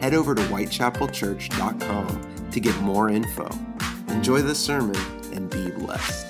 Head over to whitechapelchurch.com to get more info. Enjoy the sermon and be blessed.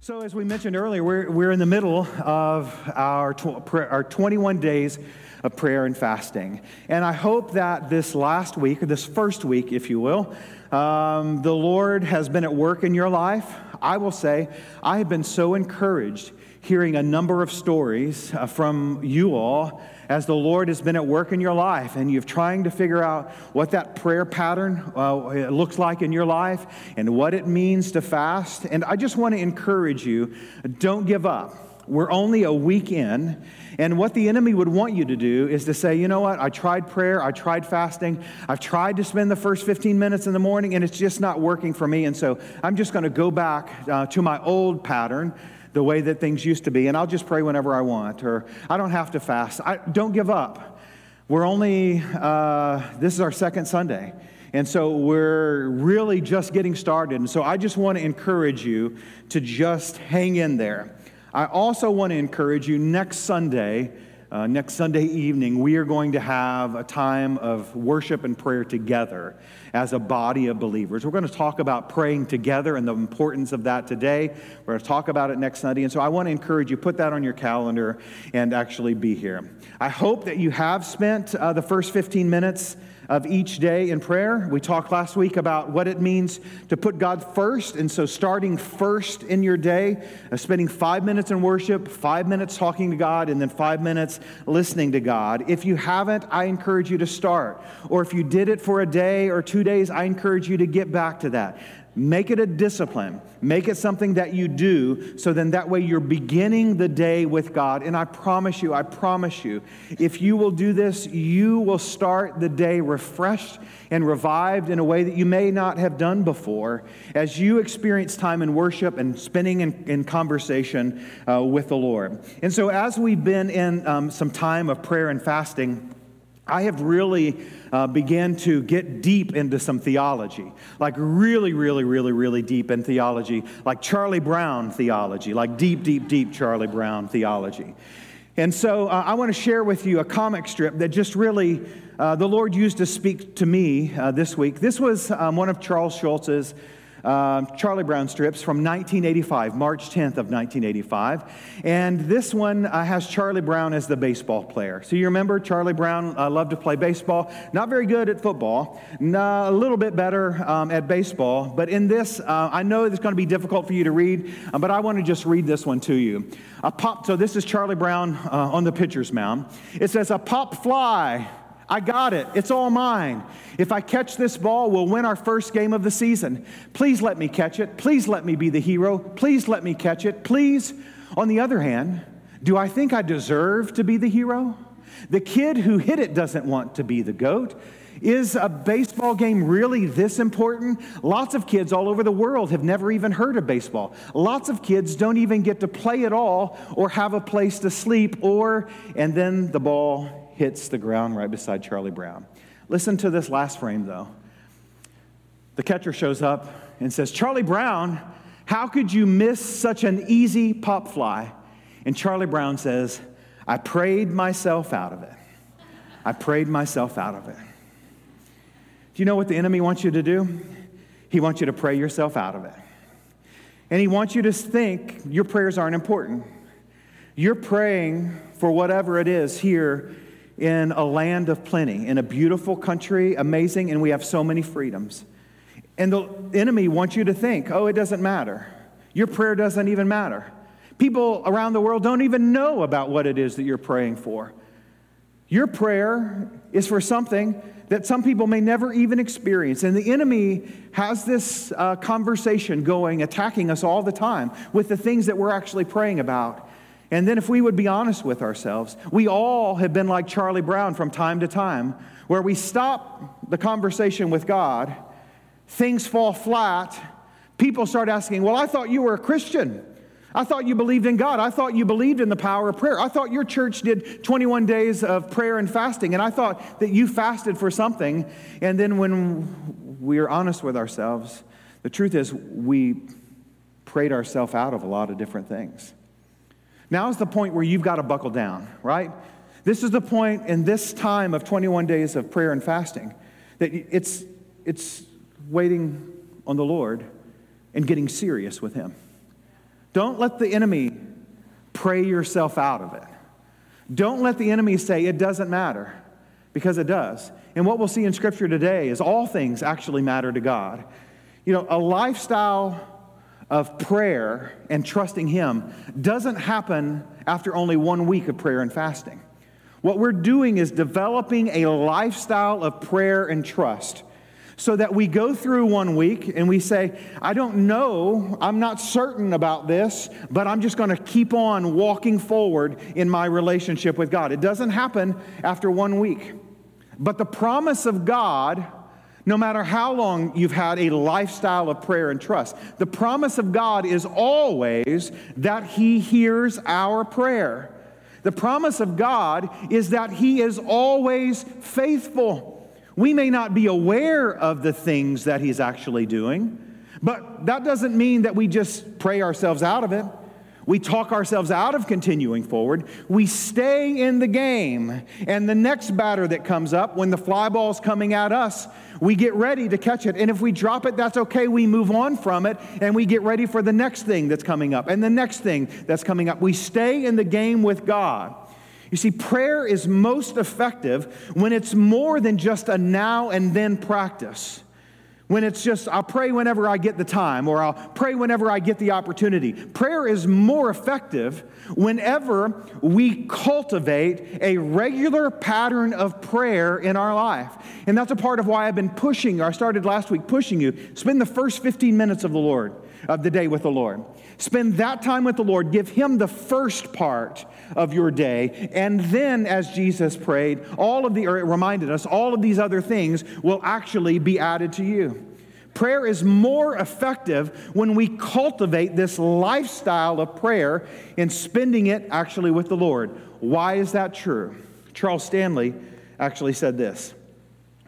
So, as we mentioned earlier, we're, we're in the middle of our, tw- our 21 days of prayer and fasting. And I hope that this last week, or this first week, if you will, um, the Lord has been at work in your life. I will say, I have been so encouraged hearing a number of stories uh, from you all as the Lord has been at work in your life and you're trying to figure out what that prayer pattern uh, looks like in your life and what it means to fast. And I just want to encourage you don't give up. We're only a week in, and what the enemy would want you to do is to say, you know what, I tried prayer, I tried fasting, I've tried to spend the first 15 minutes in the morning, and it's just not working for me. And so I'm just going to go back uh, to my old pattern, the way that things used to be, and I'll just pray whenever I want, or I don't have to fast. I, don't give up. We're only, uh, this is our second Sunday. And so we're really just getting started. And so I just want to encourage you to just hang in there. I also want to encourage you next Sunday, uh, next Sunday evening, we are going to have a time of worship and prayer together as a body of believers. We're going to talk about praying together and the importance of that today. We're going to talk about it next Sunday. And so I want to encourage you, put that on your calendar and actually be here. I hope that you have spent uh, the first 15 minutes of each day in prayer. We talked last week about what it means to put God first. And so, starting first in your day, uh, spending five minutes in worship, five minutes talking to God, and then five minutes listening to God. If you haven't, I encourage you to start. Or if you did it for a day or two days, I encourage you to get back to that. Make it a discipline. Make it something that you do so then that way you're beginning the day with God. And I promise you, I promise you, if you will do this, you will start the day refreshed and revived in a way that you may not have done before as you experience time in worship and spending in, in conversation uh, with the Lord. And so, as we've been in um, some time of prayer and fasting, I have really uh, began to get deep into some theology, like really, really, really, really deep in theology, like Charlie Brown theology, like deep, deep, deep Charlie Brown theology. And so uh, I want to share with you a comic strip that just really uh, the Lord used to speak to me uh, this week. This was um, one of Charles Schulz's uh, Charlie Brown strips from 1985, March 10th of 1985. And this one uh, has Charlie Brown as the baseball player. So you remember Charlie Brown uh, loved to play baseball. Not very good at football, a little bit better um, at baseball. But in this, uh, I know it's going to be difficult for you to read, uh, but I want to just read this one to you. A pop, so this is Charlie Brown uh, on the pitcher's mound. It says, A pop fly I got it. It's all mine. If I catch this ball, we'll win our first game of the season. Please let me catch it. Please let me be the hero. Please let me catch it. Please. On the other hand, do I think I deserve to be the hero? The kid who hit it doesn't want to be the GOAT. Is a baseball game really this important? Lots of kids all over the world have never even heard of baseball. Lots of kids don't even get to play at all or have a place to sleep, or, and then the ball hits the ground right beside Charlie Brown. Listen to this last frame, though. The catcher shows up and says, Charlie Brown, how could you miss such an easy pop fly? And Charlie Brown says, I prayed myself out of it. I prayed myself out of it. Do you know what the enemy wants you to do? He wants you to pray yourself out of it. And he wants you to think your prayers aren't important. You're praying for whatever it is here in a land of plenty, in a beautiful country, amazing, and we have so many freedoms. And the enemy wants you to think, oh, it doesn't matter. Your prayer doesn't even matter. People around the world don't even know about what it is that you're praying for. Your prayer is for something that some people may never even experience. And the enemy has this uh, conversation going, attacking us all the time with the things that we're actually praying about. And then, if we would be honest with ourselves, we all have been like Charlie Brown from time to time, where we stop the conversation with God, things fall flat, people start asking, Well, I thought you were a Christian. I thought you believed in God. I thought you believed in the power of prayer. I thought your church did 21 days of prayer and fasting, and I thought that you fasted for something. And then, when we are honest with ourselves, the truth is we prayed ourselves out of a lot of different things. Now is the point where you've got to buckle down, right? This is the point in this time of 21 days of prayer and fasting that it's, it's waiting on the Lord and getting serious with Him. Don't let the enemy pray yourself out of it. Don't let the enemy say it doesn't matter, because it does. And what we'll see in Scripture today is all things actually matter to God. You know, a lifestyle of prayer and trusting Him doesn't happen after only one week of prayer and fasting. What we're doing is developing a lifestyle of prayer and trust so that we go through one week and we say, I don't know, I'm not certain about this, but I'm just going to keep on walking forward in my relationship with God. It doesn't happen after one week. But the promise of God no matter how long you've had a lifestyle of prayer and trust. The promise of God is always that He hears our prayer. The promise of God is that He is always faithful. We may not be aware of the things that He's actually doing, but that doesn't mean that we just pray ourselves out of it. We talk ourselves out of continuing forward. We stay in the game. And the next batter that comes up, when the fly ball's coming at us, we get ready to catch it. And if we drop it, that's okay. We move on from it and we get ready for the next thing that's coming up and the next thing that's coming up. We stay in the game with God. You see, prayer is most effective when it's more than just a now and then practice. When it's just, I'll pray whenever I get the time, or I'll pray whenever I get the opportunity. Prayer is more effective whenever we cultivate a regular pattern of prayer in our life. And that's a part of why I've been pushing, or I started last week pushing you. Spend the first 15 minutes of the Lord, of the day with the Lord. Spend that time with the Lord. Give Him the first part of your day. And then, as Jesus prayed, all of the, or it reminded us, all of these other things will actually be added to you. Prayer is more effective when we cultivate this lifestyle of prayer and spending it actually with the Lord. Why is that true? Charles Stanley actually said this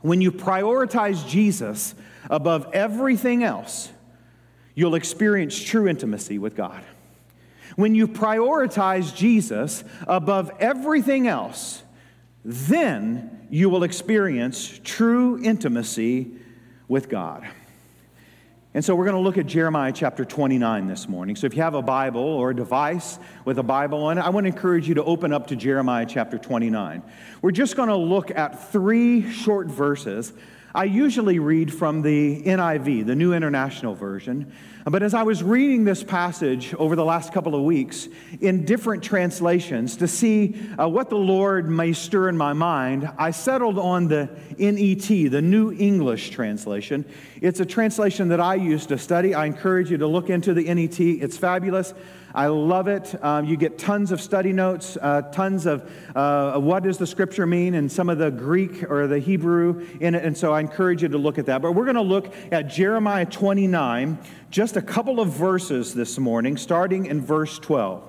When you prioritize Jesus above everything else, you'll experience true intimacy with God. When you prioritize Jesus above everything else, then you will experience true intimacy with God. And so we're going to look at Jeremiah chapter 29 this morning. So if you have a Bible or a device with a Bible on it, I want to encourage you to open up to Jeremiah chapter 29. We're just going to look at three short verses. I usually read from the NIV, the New International Version, but as I was reading this passage over the last couple of weeks in different translations to see uh, what the Lord may stir in my mind, I settled on the NET, the New English Translation. It's a translation that I use to study. I encourage you to look into the NET, it's fabulous. I love it. Um, you get tons of study notes, uh, tons of uh, what does the scripture mean, and some of the Greek or the Hebrew in it. And so I encourage you to look at that. But we're going to look at Jeremiah 29, just a couple of verses this morning, starting in verse 12.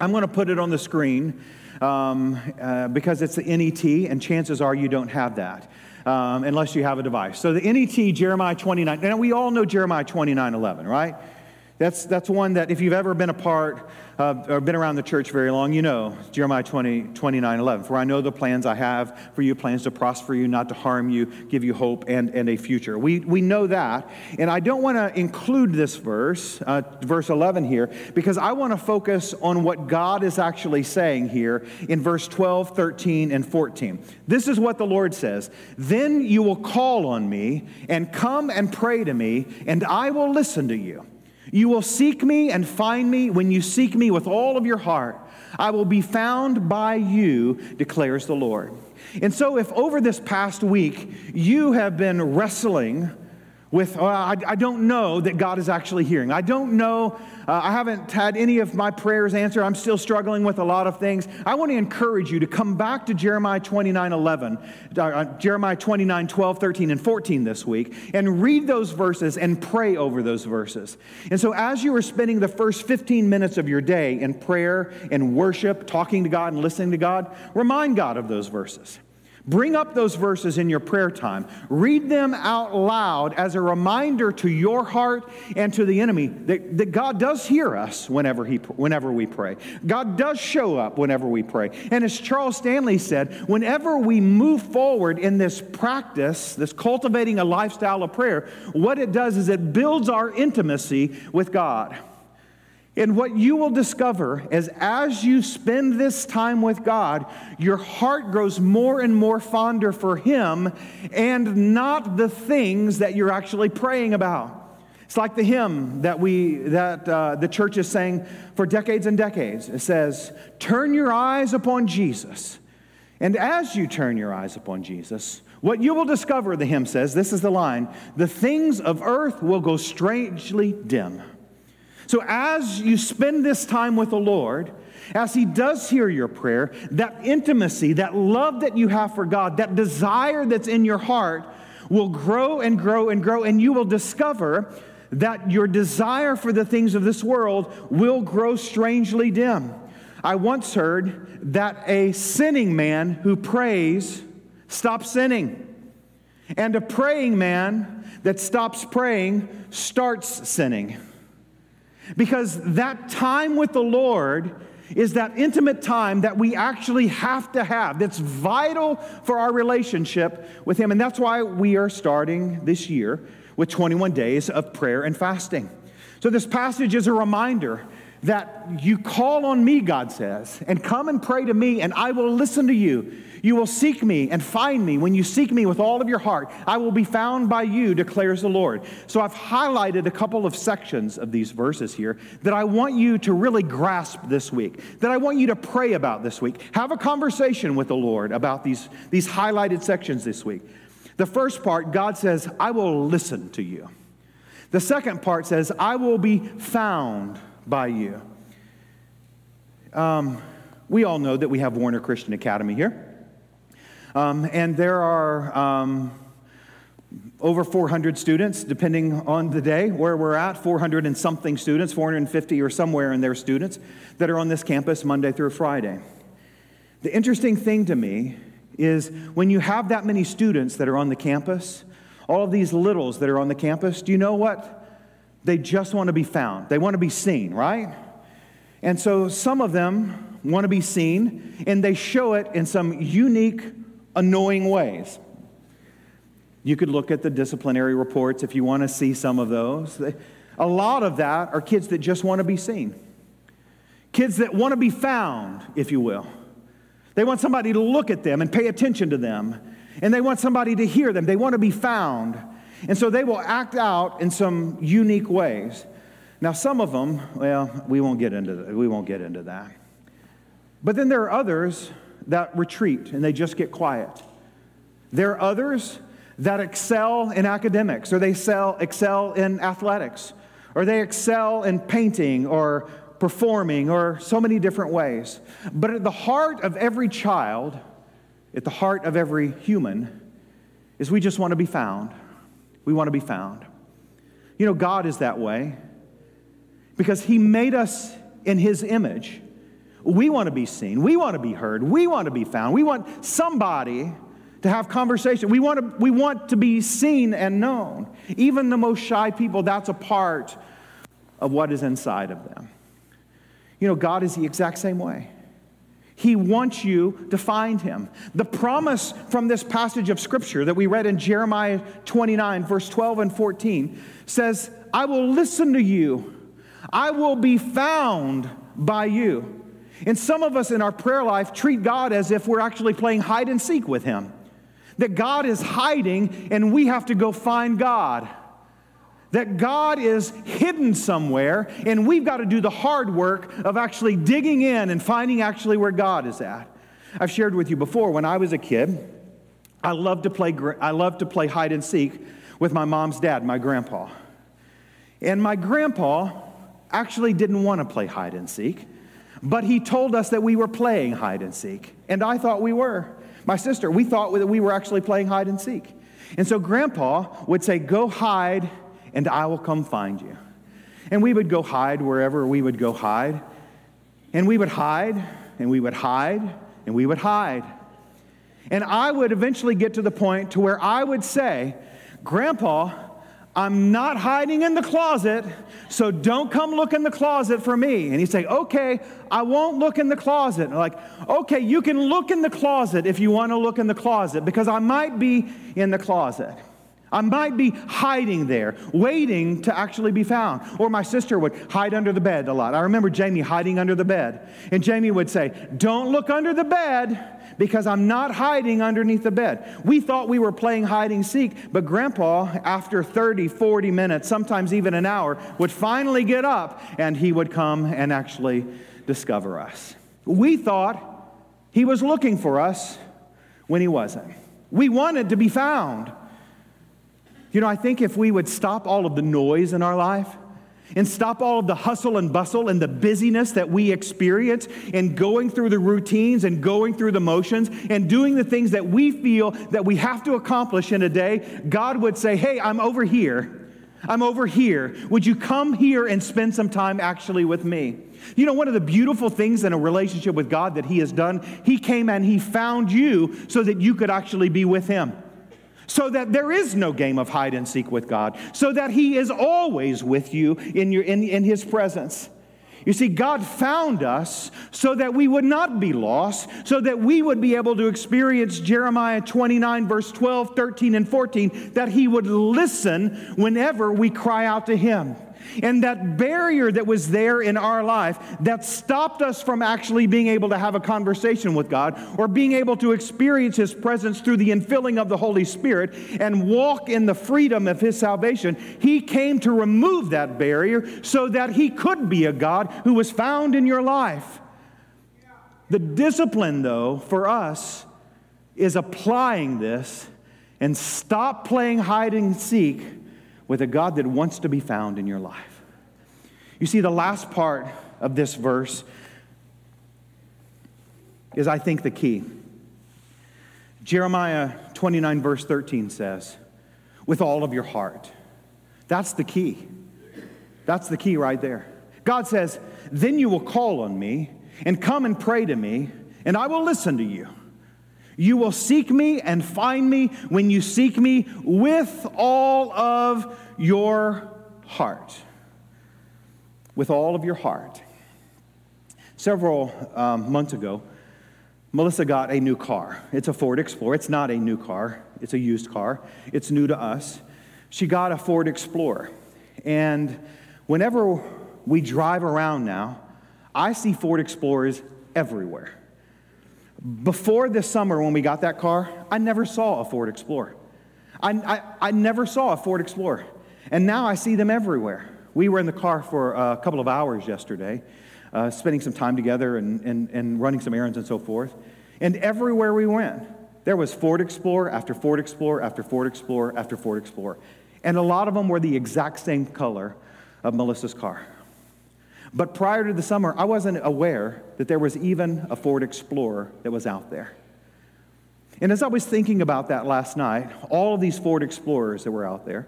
I'm going to put it on the screen um, uh, because it's the NET, and chances are you don't have that. Um, unless you have a device. So the NET, Jeremiah 29, and we all know Jeremiah 29 11, right? That's, that's one that if you've ever been a part or been around the church very long, you know Jeremiah 20, 29 11. For I know the plans I have for you, plans to prosper you, not to harm you, give you hope and, and a future. We, we know that. And I don't want to include this verse, uh, verse 11 here, because I want to focus on what God is actually saying here in verse 12, 13, and 14. This is what the Lord says Then you will call on me and come and pray to me, and I will listen to you. You will seek me and find me when you seek me with all of your heart. I will be found by you, declares the Lord. And so, if over this past week you have been wrestling with, uh, I, I, don't know that God is actually hearing. I don't know, uh, I haven't had any of my prayers answered. I'm still struggling with a lot of things. I want to encourage you to come back to Jeremiah 29 11, uh, Jeremiah 29 12, 13, and 14 this week and read those verses and pray over those verses. And so, as you are spending the first 15 minutes of your day in prayer and worship, talking to God and listening to God, remind God of those verses. Bring up those verses in your prayer time. Read them out loud as a reminder to your heart and to the enemy that, that God does hear us whenever, he, whenever we pray. God does show up whenever we pray. And as Charles Stanley said, whenever we move forward in this practice, this cultivating a lifestyle of prayer, what it does is it builds our intimacy with God. And what you will discover is as you spend this time with God, your heart grows more and more fonder for Him and not the things that you're actually praying about. It's like the hymn that we that uh, the church is saying for decades and decades. It says, "Turn your eyes upon Jesus." And as you turn your eyes upon Jesus, what you will discover, the hymn says, this is the line, the things of earth will go strangely dim. So, as you spend this time with the Lord, as He does hear your prayer, that intimacy, that love that you have for God, that desire that's in your heart will grow and grow and grow, and you will discover that your desire for the things of this world will grow strangely dim. I once heard that a sinning man who prays stops sinning, and a praying man that stops praying starts sinning. Because that time with the Lord is that intimate time that we actually have to have, that's vital for our relationship with Him. And that's why we are starting this year with 21 days of prayer and fasting. So, this passage is a reminder that you call on me, God says, and come and pray to me, and I will listen to you. You will seek me and find me when you seek me with all of your heart. I will be found by you, declares the Lord. So I've highlighted a couple of sections of these verses here that I want you to really grasp this week, that I want you to pray about this week. Have a conversation with the Lord about these, these highlighted sections this week. The first part, God says, I will listen to you. The second part says, I will be found by you. Um, we all know that we have Warner Christian Academy here. Um, and there are um, over 400 students, depending on the day where we're at, 400 and something students, 450 or somewhere in there students that are on this campus Monday through Friday. The interesting thing to me is when you have that many students that are on the campus, all of these littles that are on the campus, do you know what? They just want to be found. They want to be seen, right? And so some of them want to be seen, and they show it in some unique annoying ways. You could look at the disciplinary reports if you want to see some of those. A lot of that are kids that just want to be seen, kids that want to be found, if you will. They want somebody to look at them and pay attention to them, and they want somebody to hear them. They want to be found. And so they will act out in some unique ways. Now, some of them, well, we won't get into, we won't get into that. But then there are others that retreat and they just get quiet. There are others that excel in academics, or they excel, excel in athletics, or they excel in painting or performing, or so many different ways. But at the heart of every child, at the heart of every human, is we just want to be found. We want to be found. You know, God is that way because He made us in His image. We want to be seen. We want to be heard. We want to be found. We want somebody to have conversation. We want to, we want to be seen and known. Even the most shy people, that's a part of what is inside of them. You know, God is the exact same way. He wants you to find him. The promise from this passage of scripture that we read in Jeremiah 29, verse 12 and 14, says, I will listen to you, I will be found by you. And some of us in our prayer life treat God as if we're actually playing hide and seek with Him. That God is hiding and we have to go find God. That God is hidden somewhere and we've got to do the hard work of actually digging in and finding actually where God is at. I've shared with you before when I was a kid, I loved to play, I loved to play hide and seek with my mom's dad, my grandpa. And my grandpa actually didn't want to play hide and seek, but he told us that we were playing hide and seek. And I thought we were. My sister, we thought that we were actually playing hide and seek. And so grandpa would say, Go hide, and I will come find you. And we would go hide wherever we would go hide. And we would hide, and we would hide, and we would hide. And I would eventually get to the point to where I would say, Grandpa, I'm not hiding in the closet, so don't come look in the closet for me. And he'd say, Okay, I won't look in the closet. And like, okay, you can look in the closet if you want to look in the closet, because I might be in the closet. I might be hiding there, waiting to actually be found. Or my sister would hide under the bed a lot. I remember Jamie hiding under the bed. And Jamie would say, Don't look under the bed because I'm not hiding underneath the bed. We thought we were playing hide and seek, but Grandpa, after 30, 40 minutes, sometimes even an hour, would finally get up and he would come and actually discover us. We thought he was looking for us when he wasn't. We wanted to be found. You know, I think if we would stop all of the noise in our life and stop all of the hustle and bustle and the busyness that we experience and going through the routines and going through the motions and doing the things that we feel that we have to accomplish in a day, God would say, Hey, I'm over here. I'm over here. Would you come here and spend some time actually with me? You know, one of the beautiful things in a relationship with God that He has done, He came and He found you so that you could actually be with Him so that there is no game of hide and seek with God, so that He is always with you in, your, in, in His presence. You see, God found us so that we would not be lost, so that we would be able to experience Jeremiah 29, verse 12, 13, and 14, that He would listen whenever we cry out to Him. And that barrier that was there in our life that stopped us from actually being able to have a conversation with God or being able to experience His presence through the infilling of the Holy Spirit and walk in the freedom of His salvation, He came to remove that barrier so that He could be a God who was found in your life. The discipline, though, for us is applying this and stop playing hide and seek with a God that wants to be found in your life. You see, the last part of this verse is, I think, the key. Jeremiah 29, verse 13 says, with all of your heart. That's the key. That's the key right there. God says, Then you will call on me and come and pray to me, and I will listen to you. You will seek me and find me when you seek me with all of your heart. With all of your heart. Several um, months ago, Melissa got a new car. It's a Ford Explorer. It's not a new car, it's a used car. It's new to us. She got a Ford Explorer. And whenever we drive around now, I see Ford Explorers everywhere. Before this summer, when we got that car, I never saw a Ford Explorer. I, I, I, never saw a Ford Explorer. And now I see them everywhere. We were in the car for a couple of hours yesterday, uh, spending some time together and, and, and running some errands and so forth. And everywhere we went, there was Ford Explorer after Ford Explorer after Ford Explorer after Ford Explorer. And a lot of them were the exact same color of Melissa's car. But prior to the summer, I wasn't aware that there was even a Ford Explorer that was out there. And as I was thinking about that last night, all of these Ford Explorers that were out there,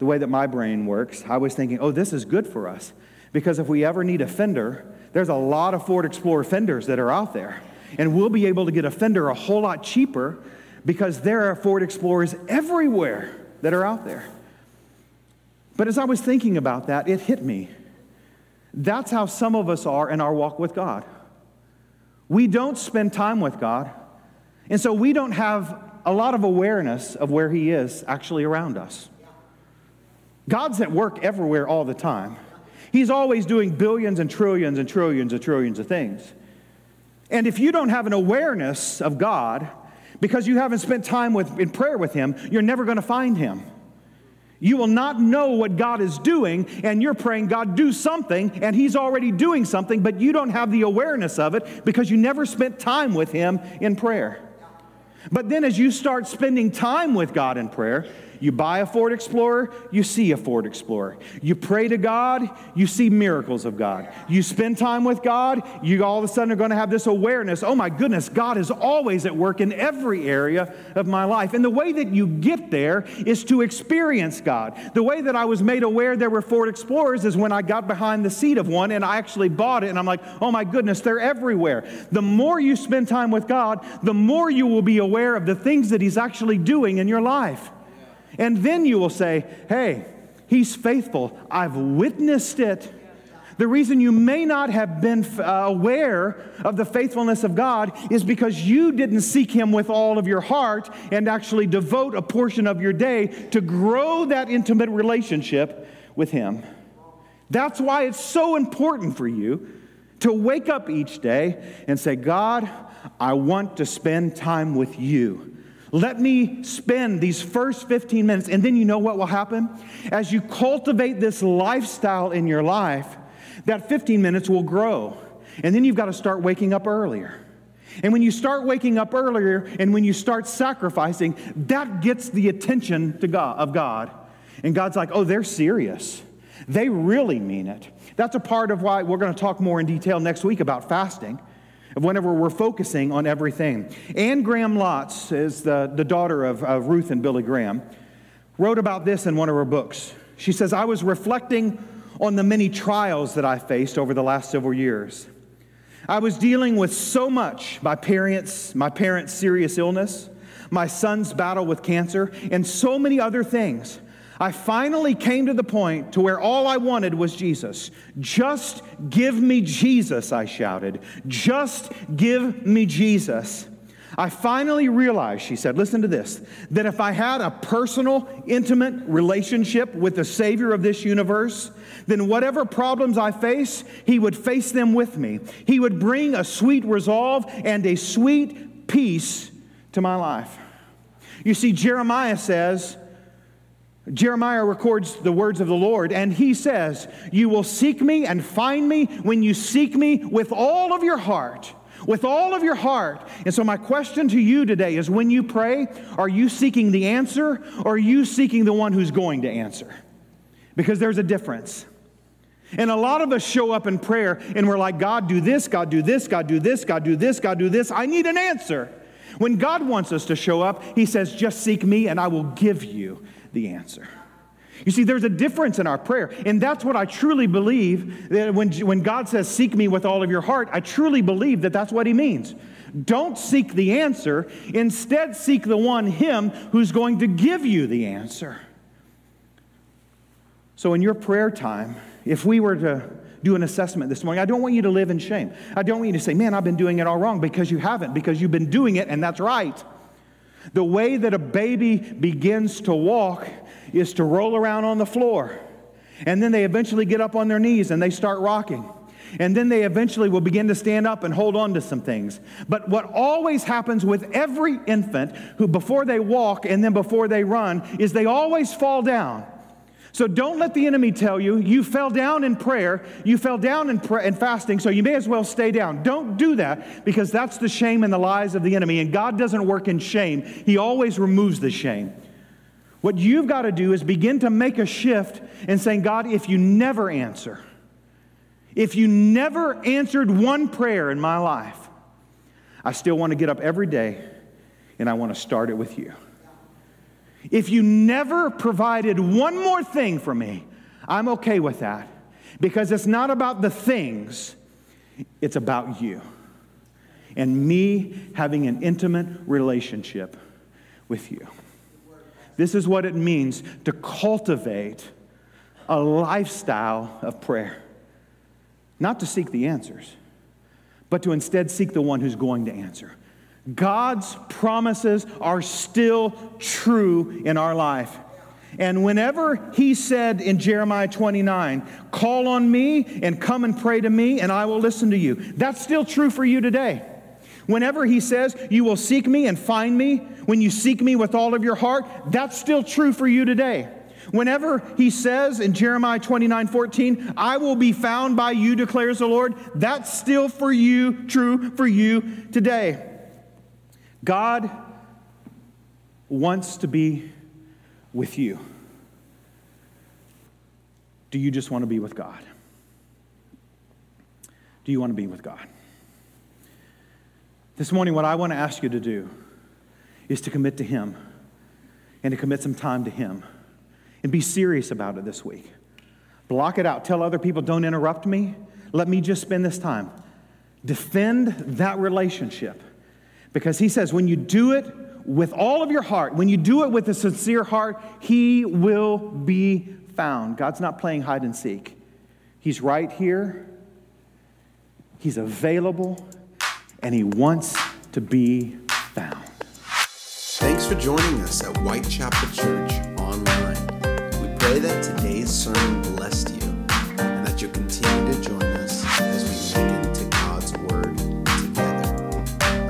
the way that my brain works, I was thinking, oh, this is good for us. Because if we ever need a fender, there's a lot of Ford Explorer fenders that are out there. And we'll be able to get a fender a whole lot cheaper because there are Ford Explorers everywhere that are out there. But as I was thinking about that, it hit me that's how some of us are in our walk with God. We don't spend time with God, and so we don't have a lot of awareness of where He is actually around us. God's at work everywhere all the time. He's always doing billions and trillions and trillions and trillions of things. And if you don't have an awareness of God, because you haven't spent time with, in prayer with Him, you're never going to find Him. You will not know what God is doing, and you're praying, God, do something, and He's already doing something, but you don't have the awareness of it because you never spent time with Him in prayer. But then, as you start spending time with God in prayer, You buy a Ford Explorer, you see a Ford Explorer. You pray to God, you see miracles of God. You spend time with God, you all of a sudden are going to have this awareness oh my goodness, God is always at work in every area of my life. And the way that you get there is to experience God. The way that I was made aware there were Ford Explorers is when I got behind the seat of one and I actually bought it, and I'm like, oh my goodness, they're everywhere. The more you spend time with God, the more you will be aware of the things that He's actually doing in your life. And then you will say, hey, He's faithful. I've witnessed it. The reason you may not have been uh, aware of the faithfulness of God is because you didn't seek Him with all of your heart and actually devote a portion of your day to grow that intimate relationship with Him. That's why it's so important for you to wake up each day and say, God, I want to spend time with you. Let me spend these first 15 minutes. And then you know what will happen? As you cultivate this lifestyle in your life, that 15 minutes will grow. And then you've got to start waking up earlier. And when you start waking up earlier and when you start sacrificing, that gets the attention to God, of God. And God's like, oh, they're serious. They really mean it. That's a part of why we're going to talk more in detail next week about fasting, whenever we're focusing on everything. Anne Graham Lotz is the, the daughter of, of Ruth and Billy Graham, wrote about this in one of her books. She says, I was reflecting on the many trials that I faced over the last several years. I was dealing with so much my parents, my parents' serious illness, my son's battle with cancer, and so many other things. I finally came to the point to where all I wanted was Jesus. Just give me Jesus, I shouted. Just give me Jesus. I finally realized, she said, listen to this, that if I had a personal, intimate relationship with the Savior of this universe, then whatever problems I face, He would face them with me. He would bring a sweet resolve and a sweet peace to my life. You see, Jeremiah says, Jeremiah records the words of the Lord, and he says, You will seek me and find me when you seek me with all of your heart. With all of your heart. And so, my question to you today is when you pray, are you seeking the answer or are you seeking the one who's going to answer? Because there's a difference. And a lot of us show up in prayer and we're like, God, do this, God, do this, God, do this, God, do this, God, do this. I need an answer. When God wants us to show up, He says, just seek me and I will give you the answer. You see, there's a difference in our prayer. And that's what I truly believe that when, when God says, Seek me with all of your heart, I truly believe that that's what He means. Don't seek the answer, instead, seek the one, Him, who's going to give you the answer. So, in your prayer time, if we were to do an assessment this morning, I don't want you to live in shame. I don't want you to say, Man, I've been doing it all wrong because you haven't, because you've been doing it, and that's right. The way that a baby begins to walk is to roll around on the floor. And then they eventually get up on their knees and they start rocking. And then they eventually will begin to stand up and hold on to some things. But what always happens with every infant who, before they walk and then before they run, is they always fall down. So don't let the enemy tell you you fell down in prayer, you fell down in, pra- in fasting, so you may as well stay down. Don't do that because that's the shame and the lies of the enemy. And God doesn't work in shame, He always removes the shame. What you've got to do is begin to make a shift in saying, God, if you never answer, if you never answered one prayer in my life, I still want to get up every day and I want to start it with you. If you never provided one more thing for me, I'm okay with that because it's not about the things, it's about you and me having an intimate relationship with you. This is what it means to cultivate a lifestyle of prayer. Not to seek the answers, but to instead seek the one who's going to answer. God's promises are still true in our life. And whenever he said in Jeremiah 29, call on me and come and pray to me, and I will listen to you, that's still true for you today. Whenever he says, you will seek me and find me, when you seek me with all of your heart, that's still true for you today. Whenever he says in Jeremiah 29 14, I will be found by you, declares the Lord, that's still for you, true for you today. God wants to be with you? Do you just want to be with God? Do you want to be with God? This morning, what I want to ask you to do is to commit to Him and to commit some time to Him and be serious about it this week. Block it out. Tell other people, don't interrupt me. Let me just spend this time. Defend that relationship. Because He says, when you do it with all of your heart, when you do it with a sincere heart, He will be found. God's not playing hide and seek, He's right here, He's available, and He wants to be found. Thanks for joining us at Whitechapel Church online. We pray that today's sermon blessed